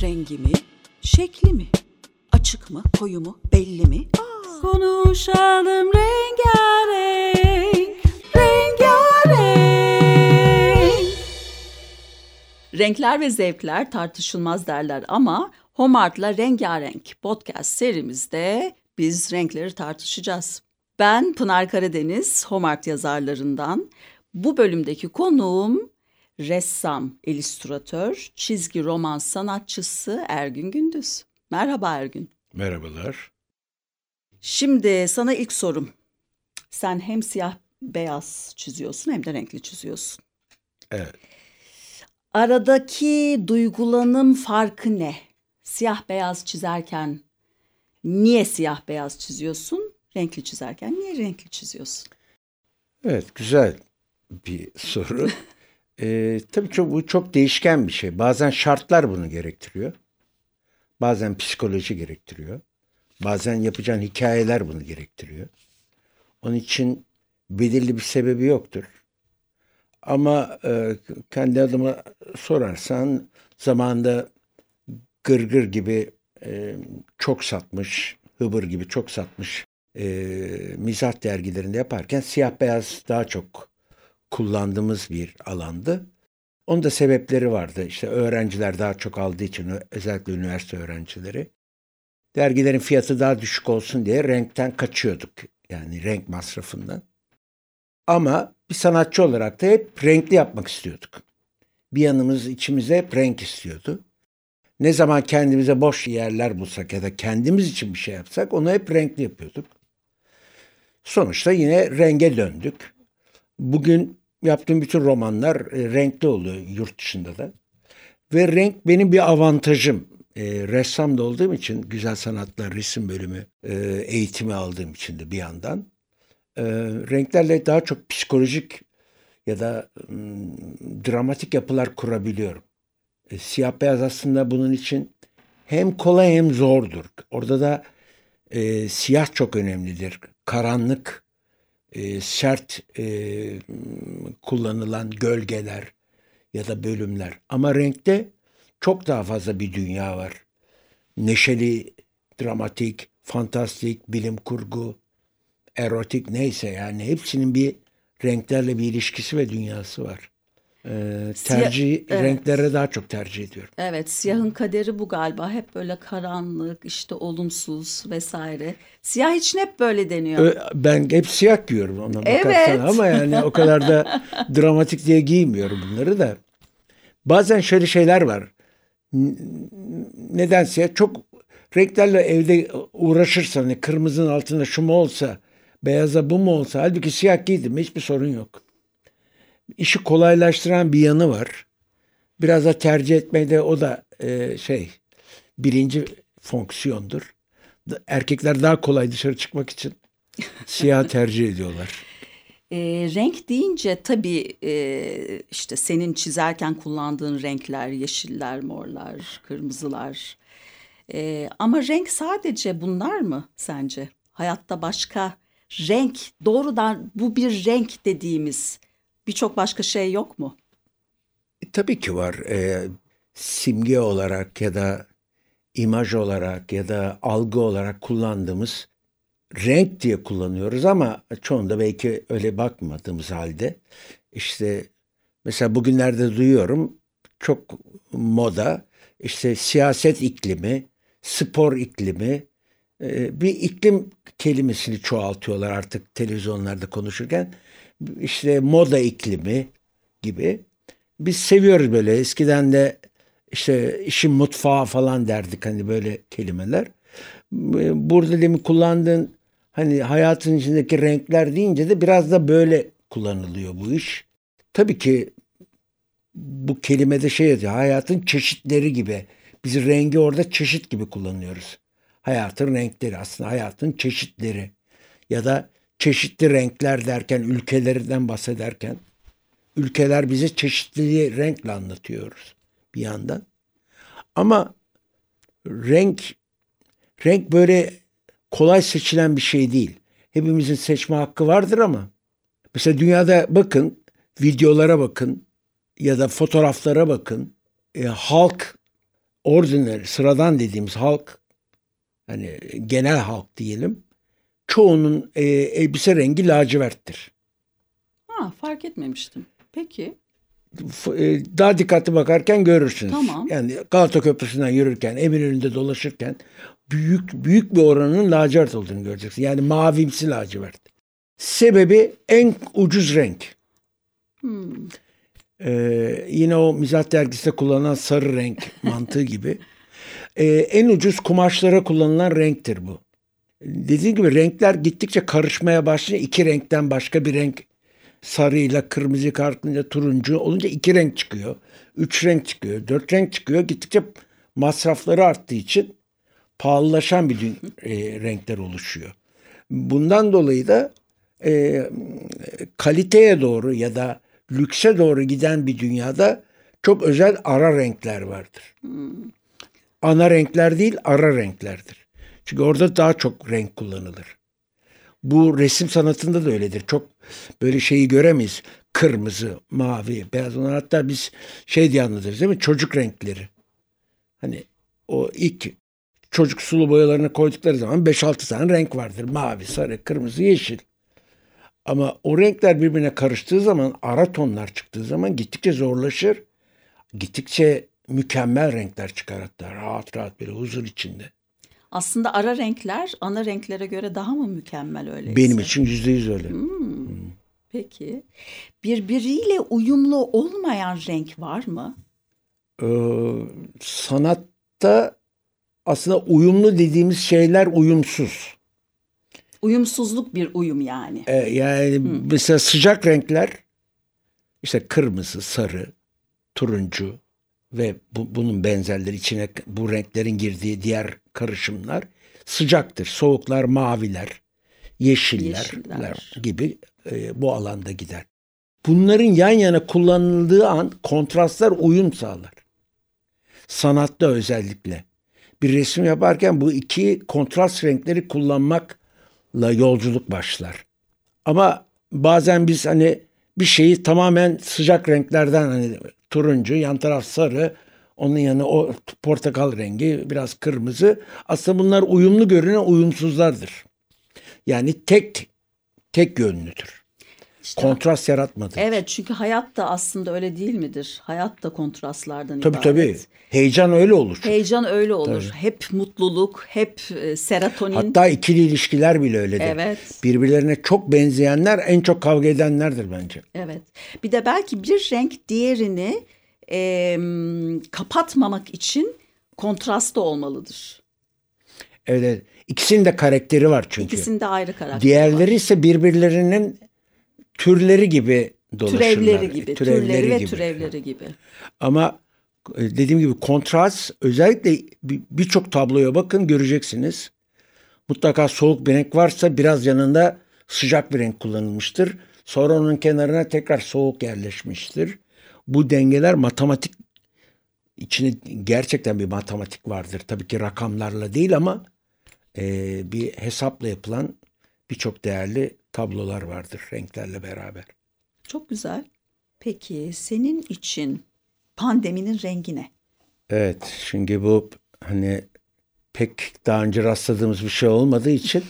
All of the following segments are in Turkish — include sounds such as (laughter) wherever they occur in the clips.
Rengi mi? Şekli mi? Açık mı? Koyu mu? Belli mi? Konuşalım rengarenk, rengarenk. Renkler ve zevkler tartışılmaz derler ama Homart'la Rengarenk podcast serimizde biz renkleri tartışacağız. Ben Pınar Karadeniz, Homart yazarlarından. Bu bölümdeki konuğum ressam, illüstratör, çizgi roman sanatçısı Ergün Gündüz. Merhaba Ergün. Merhabalar. Şimdi sana ilk sorum. Sen hem siyah beyaz çiziyorsun hem de renkli çiziyorsun. Evet. Aradaki duygulanım farkı ne? Siyah beyaz çizerken niye siyah beyaz çiziyorsun? Renkli çizerken niye renkli çiziyorsun? Evet, güzel bir soru. (laughs) ee, tabii çok, bu çok değişken bir şey. Bazen şartlar bunu gerektiriyor. Bazen psikoloji gerektiriyor. Bazen yapacağın hikayeler bunu gerektiriyor. Onun için belirli bir sebebi yoktur. Ama e, kendi adıma sorarsan zamanında Gırgır gibi e, çok satmış, Hıbır gibi çok satmış e, mizah dergilerinde yaparken siyah beyaz daha çok kullandığımız bir alandı. Onun da sebepleri vardı. İşte öğrenciler daha çok aldığı için özellikle üniversite öğrencileri. Dergilerin fiyatı daha düşük olsun diye renkten kaçıyorduk. Yani renk masrafından. Ama bir sanatçı olarak da hep renkli yapmak istiyorduk. Bir yanımız içimize hep renk istiyordu. Ne zaman kendimize boş yerler bulsak ya da kendimiz için bir şey yapsak onu hep renkli yapıyorduk. Sonuçta yine renge döndük. Bugün yaptığım bütün romanlar e, renkli oluyor yurt dışında da. Ve renk benim bir avantajım. E, ressam da olduğum için güzel sanatlar resim bölümü e, eğitimi aldığım için de bir yandan. E, renklerle daha çok psikolojik ya da m, dramatik yapılar kurabiliyorum. E, siyah beyaz aslında bunun için hem kolay hem zordur. Orada da e, siyah çok önemlidir. Karanlık, e, sert e, kullanılan gölgeler ya da bölümler. Ama renkte çok daha fazla bir dünya var. Neşeli, dramatik, fantastik, bilim kurgu, erotik neyse yani hepsinin bir renklerle bir ilişkisi ve dünyası var. Ee, tercih Siyah- evet. renklere daha çok tercih ediyorum. Evet, siyahın kaderi bu galiba. Hep böyle karanlık, işte olumsuz vesaire. Siyah için hep böyle deniyor. Ben hep siyah giyiyorum ona Evet. ama yani o kadar da (laughs) dramatik diye giymiyorum bunları da. Bazen şöyle şeyler var. N- Neden siyah? Çok renklerle evde uğraşırsan hani kırmızının altında şu mu olsa, beyaza bu mu olsa halbuki siyah giydim hiçbir sorun yok. İşi kolaylaştıran bir yanı var. Biraz da tercih etmede o da e, şey birinci fonksiyondur. Erkekler daha kolay dışarı çıkmak için (laughs) siyah tercih ediyorlar. E, renk deyince tabii e, işte senin çizerken kullandığın renkler, yeşiller, morlar, kırmızılar. E, ama renk sadece bunlar mı sence? Hayatta başka renk, doğrudan bu bir renk dediğimiz birçok başka şey yok mu? E, tabii ki var. E, simge olarak ya da imaj olarak ya da algı olarak kullandığımız renk diye kullanıyoruz ama çoğunda belki öyle bakmadığımız halde işte mesela bugünlerde duyuyorum çok moda işte siyaset iklimi, spor iklimi bir iklim kelimesini çoğaltıyorlar artık televizyonlarda konuşurken işte moda iklimi gibi biz seviyoruz böyle. Eskiden de işte işin mutfağı falan derdik hani böyle kelimeler. Burada demin kullandığın hani hayatın içindeki renkler deyince de biraz da böyle kullanılıyor bu iş. Tabii ki bu kelimede şey yazıyor. Hayatın çeşitleri gibi. Biz rengi orada çeşit gibi kullanıyoruz. Hayatın renkleri aslında hayatın çeşitleri. Ya da çeşitli renkler derken ülkelerden bahsederken ülkeler bize çeşitliliği renkle anlatıyoruz bir yandan. Ama renk renk böyle kolay seçilen bir şey değil. Hepimizin seçme hakkı vardır ama mesela dünyada bakın, videolara bakın ya da fotoğraflara bakın. E, halk ordinary, sıradan dediğimiz halk, hani genel halk diyelim, çoğunun e, elbise rengi laciverttir. Ha, fark etmemiştim. Peki. E, daha dikkatli bakarken görürsünüz. Tamam. Yani Galata Köprüsü'nden yürürken, Eminönü'nde dolaşırken büyük büyük bir oranın lacivert olduğunu göreceksin. Yani mavimsi lacivert. Sebebi en ucuz renk. Hmm. Ee, yine o mizah dergisinde kullanılan sarı renk (laughs) mantığı gibi. Ee, en ucuz kumaşlara kullanılan renktir bu. Dediğim gibi renkler gittikçe karışmaya başlıyor. İki renkten başka bir renk sarıyla kırmızı kartınca turuncu olunca iki renk çıkıyor. Üç renk çıkıyor. Dört renk çıkıyor. Gittikçe masrafları arttığı için pahalılaşan bir e, renkler oluşuyor. Bundan dolayı da e, kaliteye doğru ya da lükse doğru giden bir dünyada çok özel ara renkler vardır. Hmm. Ana renkler değil ara renklerdir. Çünkü orada daha çok renk kullanılır. Bu resim sanatında da öyledir. Çok böyle şeyi göremeyiz. Kırmızı, mavi, beyaz. Onlar hatta biz şey diye anlatırız değil mi? Çocuk renkleri. Hani o ilk çocuk sulu boyalarını koydukları zaman 5-6 tane renk vardır. Mavi, sarı, kırmızı, yeşil. Ama o renkler birbirine karıştığı zaman, ara tonlar çıktığı zaman gittikçe zorlaşır. Gittikçe mükemmel renkler çıkar hatta rahat rahat böyle huzur içinde. Aslında ara renkler ana renklere göre daha mı mükemmel öyleyse? Benim için yüzde yüz öyle. Hmm. Hmm. Peki. Birbiriyle uyumlu olmayan renk var mı? Ee, sanatta aslında uyumlu dediğimiz şeyler uyumsuz. Uyumsuzluk bir uyum yani. Ee, yani hmm. mesela sıcak renkler işte kırmızı, sarı, turuncu ve bu, bunun benzerleri içine bu renklerin girdiği diğer karışımlar sıcaktır. Soğuklar maviler, yeşiller, yeşiller. gibi e, bu alanda gider. Bunların yan yana kullanıldığı an kontrastlar uyum sağlar. Sanatta özellikle. Bir resim yaparken bu iki kontrast renkleri kullanmakla yolculuk başlar. Ama bazen biz hani bir şeyi tamamen sıcak renklerden hani turuncu, yan taraf sarı, onun yanı o portakal rengi, biraz kırmızı. Aslında bunlar uyumlu görünen uyumsuzlardır. Yani tek tek yönlüdür. İşte, Kontrast yaratmadı. Evet çünkü hayat da aslında öyle değil midir? Hayat da kontrastlardan tabii, ibaret. Tabii Heyecan öyle olur. Heyecan öyle olur. Tabii. Hep mutluluk, hep e, serotonin. Hatta ikili ilişkiler bile öyledir. Evet. Birbirlerine çok benzeyenler en çok kavga edenlerdir bence. Evet. Bir de belki bir renk diğerini e, kapatmamak için kontrastı olmalıdır. Evet. İkisinin de karakteri var çünkü. İkisinde ayrı karakter Diğerleri var. ise birbirlerinin türleri gibi dolaşırlar. Türevleri gibi. Türevleri, türevleri ve gibi. türevleri gibi. Ama e, dediğim gibi kontrast özellikle birçok tabloya bakın göreceksiniz. Mutlaka soğuk bir renk varsa biraz yanında sıcak bir renk kullanılmıştır. Sonra onun kenarına tekrar soğuk yerleşmiştir. Bu dengeler matematik içinde gerçekten bir matematik vardır. Tabii ki rakamlarla değil ama e, bir hesapla yapılan birçok değerli tablolar vardır renklerle beraber. Çok güzel. Peki senin için pandeminin rengi ne? Evet çünkü bu hani pek daha önce rastladığımız bir şey olmadığı için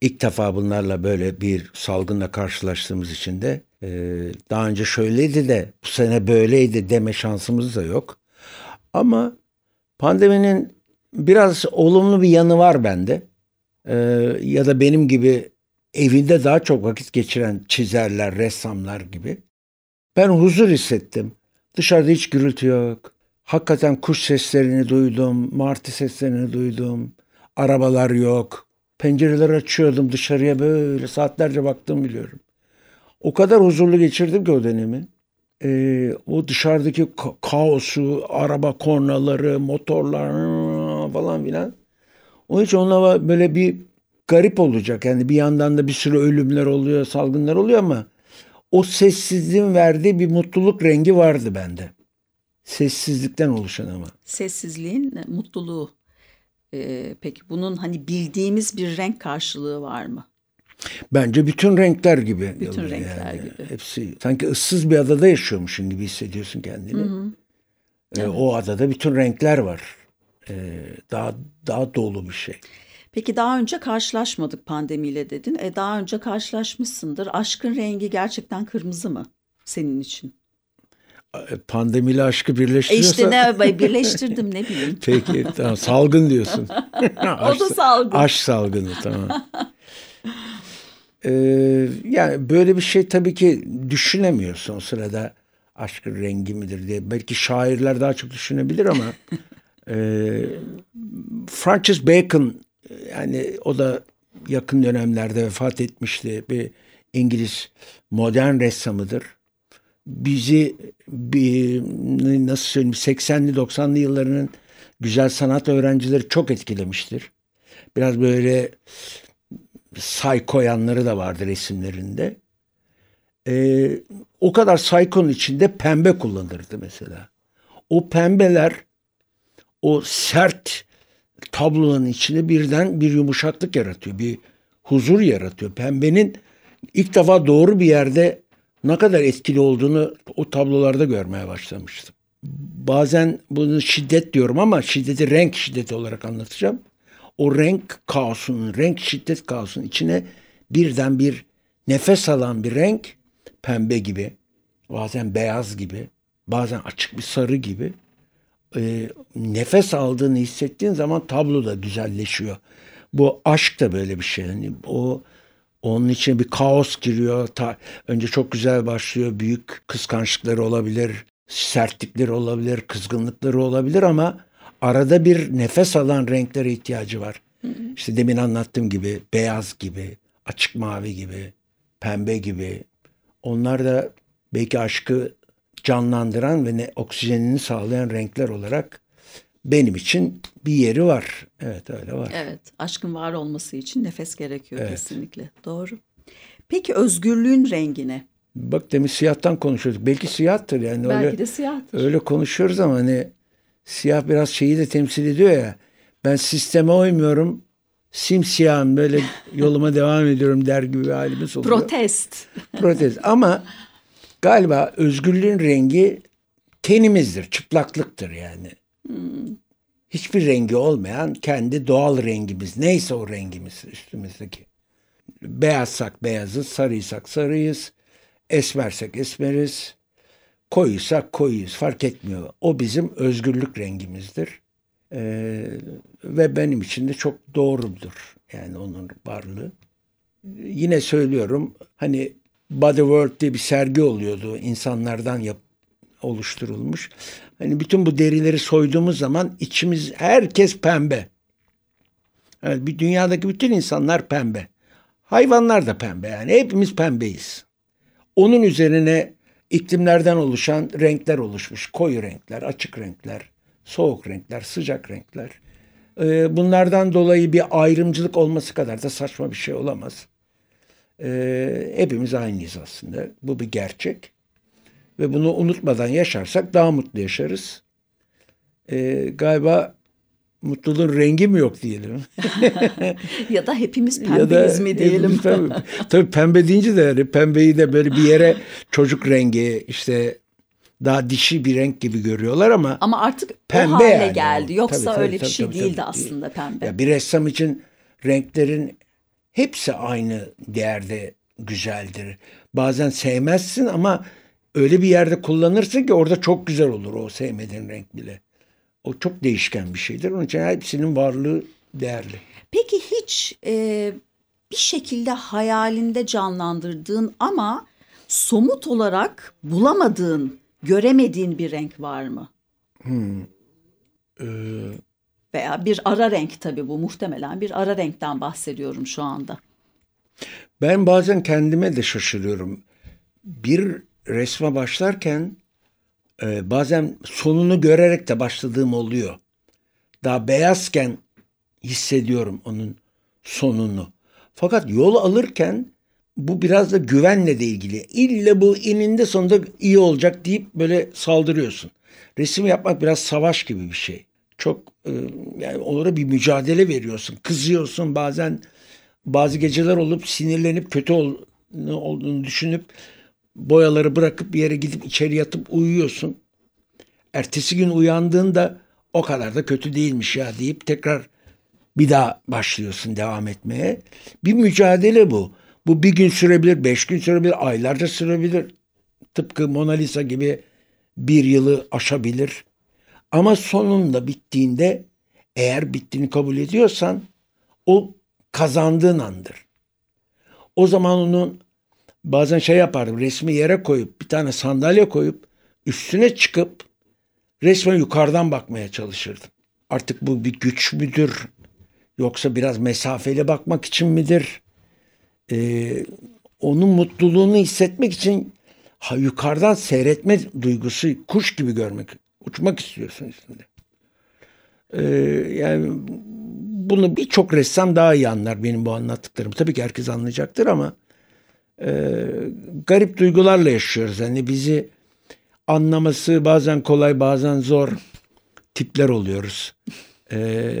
ilk defa bunlarla böyle bir salgınla karşılaştığımız için de e, daha önce şöyleydi de bu sene böyleydi deme şansımız da yok. Ama pandeminin biraz olumlu bir yanı var bende. E, ya da benim gibi evinde daha çok vakit geçiren çizerler, ressamlar gibi. Ben huzur hissettim. Dışarıda hiç gürültü yok. Hakikaten kuş seslerini duydum, martı seslerini duydum. Arabalar yok. Pencereleri açıyordum dışarıya böyle saatlerce baktım biliyorum. O kadar huzurlu geçirdim ki o dönemi. Ee, o dışarıdaki ka- kaosu, araba kornaları, motorlar falan filan. O hiç onunla böyle bir garip olacak. Yani bir yandan da bir sürü ölümler oluyor, salgınlar oluyor ama o sessizliğin verdiği bir mutluluk rengi vardı bende. Sessizlikten oluşan ama. Sessizliğin mutluluğu. Ee, peki bunun hani bildiğimiz bir renk karşılığı var mı? Bence bütün renkler gibi. Bütün renkler yani. gibi. Hepsi sanki ıssız bir adada yaşıyormuşsun gibi hissediyorsun kendini. Hı hı. Evet. O adada bütün renkler var. Ee, daha daha dolu bir şey. Peki daha önce karşılaşmadık pandemiyle dedin. E daha önce karşılaşmışsındır. Aşkın rengi gerçekten kırmızı mı senin için? E, pandemiyle aşkı birleştiriyorsa... E işte ne (laughs) birleştirdim ne bileyim. Peki tamam salgın diyorsun. (laughs) o da salgın. Aşk salgını tamam. ee, yani böyle bir şey tabii ki düşünemiyorsun o sırada aşkın rengi midir diye. Belki şairler daha çok düşünebilir ama e, Francis Bacon yani o da yakın dönemlerde vefat etmişti. Bir İngiliz modern ressamıdır. Bizi bir, nasıl söyleyeyim 80'li 90'lı yıllarının güzel sanat öğrencileri çok etkilemiştir. Biraz böyle say koyanları da vardı resimlerinde. Ee, o kadar saykonun içinde pembe kullanırdı mesela. O pembeler o sert tablonun içinde birden bir yumuşaklık yaratıyor. Bir huzur yaratıyor. Pembenin ilk defa doğru bir yerde ne kadar etkili olduğunu o tablolarda görmeye başlamıştım. Bazen bunu şiddet diyorum ama şiddeti renk şiddeti olarak anlatacağım. O renk kaosunun, renk şiddet kaosunun içine birden bir nefes alan bir renk pembe gibi, bazen beyaz gibi, bazen açık bir sarı gibi e, nefes aldığını hissettiğin zaman tablo da güzelleşiyor. Bu aşk da böyle bir şey. Yani o onun için bir kaos giriyor. Ta, önce çok güzel başlıyor. Büyük kıskançlıkları olabilir, sertlikleri olabilir, kızgınlıkları olabilir ama arada bir nefes alan renklere ihtiyacı var. Hı hı. İşte demin anlattığım gibi beyaz gibi, açık mavi gibi, pembe gibi. Onlar da belki aşkı canlandıran ve ne, oksijenini sağlayan renkler olarak benim için bir yeri var. Evet öyle var. Evet aşkın var olması için nefes gerekiyor evet. kesinlikle. Doğru. Peki özgürlüğün rengine? Bak demin siyahtan konuşuyorduk. Belki siyahtır yani. Belki öyle, de siyahtır. Öyle konuşuyoruz ama hani siyah biraz şeyi de temsil ediyor ya. Ben sisteme uymuyorum. Simsiyahım böyle yoluma (laughs) devam ediyorum der gibi bir halimiz oluyor. Protest. Protest ama galiba özgürlüğün rengi tenimizdir, çıplaklıktır yani. Hiçbir rengi olmayan kendi doğal rengimiz. Neyse o rengimiz üstümüzdeki. Beyazsak beyazız, sarıysak sarıyız, esmersek esmeriz, koyuysak koyuyuz fark etmiyor. O bizim özgürlük rengimizdir. Ee, ve benim için de çok doğrudur yani onun varlığı. Yine söylüyorum hani Body World diye bir sergi oluyordu. insanlardan yap, oluşturulmuş. Hani bütün bu derileri soyduğumuz zaman içimiz herkes pembe. Evet, bir dünyadaki bütün insanlar pembe. Hayvanlar da pembe yani hepimiz pembeyiz. Onun üzerine iklimlerden oluşan renkler oluşmuş. Koyu renkler, açık renkler, soğuk renkler, sıcak renkler. Ee, bunlardan dolayı bir ayrımcılık olması kadar da saçma bir şey olamaz. Ee, hepimiz aynıyız aslında. Bu bir gerçek. Ve bunu unutmadan yaşarsak daha mutlu yaşarız. Ee, galiba mutluluğun rengi mi yok diyelim. (laughs) ya da hepimiz pembeyiz mi diyelim. Pembe. Tabii pembe deyince de yani pembeyi de böyle bir yere çocuk rengi işte daha dişi bir renk gibi görüyorlar ama ama artık pembe o hale yani. geldi. Yoksa tabii, öyle tabii, bir şey tabii, değildi tabii. aslında pembe. Ya bir ressam için renklerin hepsi aynı değerde güzeldir. Bazen sevmezsin ama öyle bir yerde kullanırsın ki orada çok güzel olur o sevmediğin renk bile. O çok değişken bir şeydir. Onun için hepsinin varlığı değerli. Peki hiç e, bir şekilde hayalinde canlandırdığın ama somut olarak bulamadığın, göremediğin bir renk var mı? Hmm. Ee, Veya bir ara renk tabii bu muhtemelen bir ara renkten bahsediyorum şu anda. Ben bazen kendime de şaşırıyorum. Bir resme başlarken e, bazen sonunu görerek de başladığım oluyor. Daha beyazken hissediyorum onun sonunu. Fakat yol alırken bu biraz da güvenle de ilgili. İlle bu ininde sonunda iyi olacak deyip böyle saldırıyorsun. Resim yapmak biraz savaş gibi bir şey. Çok e, yani onlara bir mücadele veriyorsun. Kızıyorsun bazen bazı geceler olup sinirlenip kötü olduğunu düşünüp boyaları bırakıp bir yere gidip içeri yatıp uyuyorsun. ertesi gün uyandığında o kadar da kötü değilmiş ya deyip tekrar bir daha başlıyorsun devam etmeye. Bir mücadele bu. Bu bir gün sürebilir, beş gün sürebilir, aylarca sürebilir. Tıpkı Mona Lisa gibi bir yılı aşabilir. Ama sonunda bittiğinde eğer bittiğini kabul ediyorsan o kazandığın andır. O zaman onun bazen şey yapardım resmi yere koyup bir tane sandalye koyup üstüne çıkıp resmen yukarıdan bakmaya çalışırdım. Artık bu bir güç müdür yoksa biraz mesafeli bakmak için midir? Ee, onun mutluluğunu hissetmek için ha, yukarıdan seyretme duygusu kuş gibi görmek, uçmak istiyorsun üstünde. Ee, yani bunu birçok ressam daha iyi anlar benim bu anlattıklarım. Tabii ki herkes anlayacaktır ama e, garip duygularla yaşıyoruz. Hani bizi anlaması bazen kolay bazen zor tipler oluyoruz. E,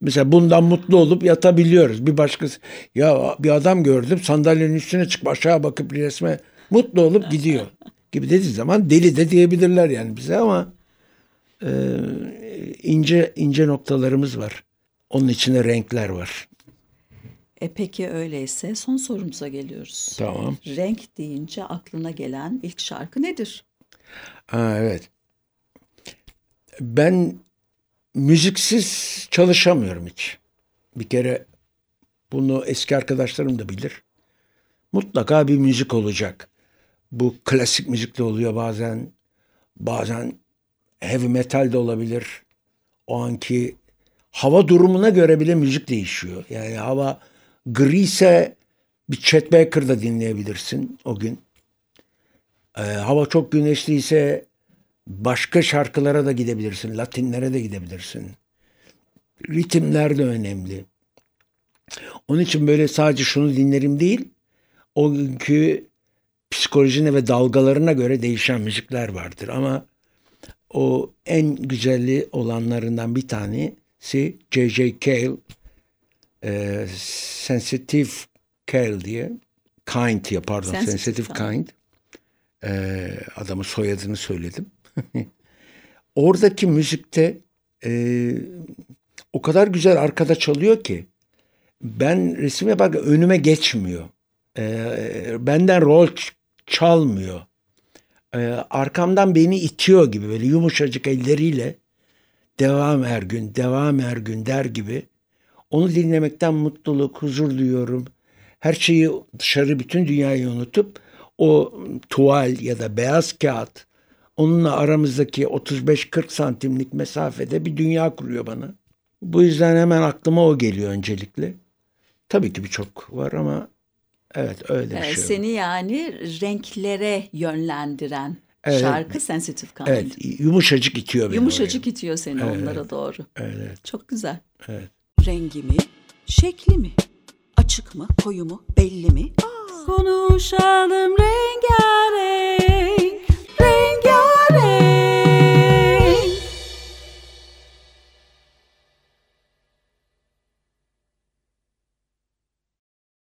mesela bundan mutlu olup yatabiliyoruz. Bir başkası ya bir adam gördüm sandalyenin üstüne çıkıp aşağı bakıp resme mutlu olup gidiyor gibi dediği zaman deli de diyebilirler yani bize ama e, ince ince noktalarımız var. Onun içinde renkler var. E peki öyleyse son sorumuza geliyoruz. Tamam. Renk deyince aklına gelen ilk şarkı nedir? Ha, evet. Ben müziksiz çalışamıyorum hiç. Bir kere bunu eski arkadaşlarım da bilir. Mutlaka bir müzik olacak. Bu klasik müzik de oluyor bazen. Bazen heavy metal de olabilir. O anki hava durumuna göre bile müzik değişiyor. Yani hava gri ise bir Chet Baker dinleyebilirsin o gün. Ee, hava çok güneşli ise başka şarkılara da gidebilirsin. Latinlere de gidebilirsin. Ritimler de önemli. Onun için böyle sadece şunu dinlerim değil, o günkü psikolojine ve dalgalarına göre değişen müzikler vardır. Ama o en güzelli olanlarından bir tanesi J.J. Cale, e, Sensitive Cale diye. Kind diye pardon. Sensitive, Sensitive Kind. E, adamın soyadını söyledim. (laughs) Oradaki müzikte e, o kadar güzel arkada çalıyor ki ben resim yaparken önüme geçmiyor. E, benden rol çalmıyor. E, arkamdan beni itiyor gibi böyle yumuşacık elleriyle devam her gün, devam her gün der gibi. Onu dinlemekten mutluluk, huzur duyuyorum. Her şeyi dışarı, bütün dünyayı unutup o tuval ya da beyaz kağıt onunla aramızdaki 35-40 santimlik mesafede bir dünya kuruyor bana. Bu yüzden hemen aklıma o geliyor öncelikle. Tabii ki birçok var ama evet öyle bir şey. Seni yani renklere yönlendiren evet. şarkı Sensitive Kind. Evet yumuşacık itiyor beni Yumuşacık oraya. itiyor seni evet. onlara doğru. Evet. Çok güzel. Evet. Rengi mi, şekli mi, açık mı, koyu mu, belli mi? Aa. Konuşalım rengarenk.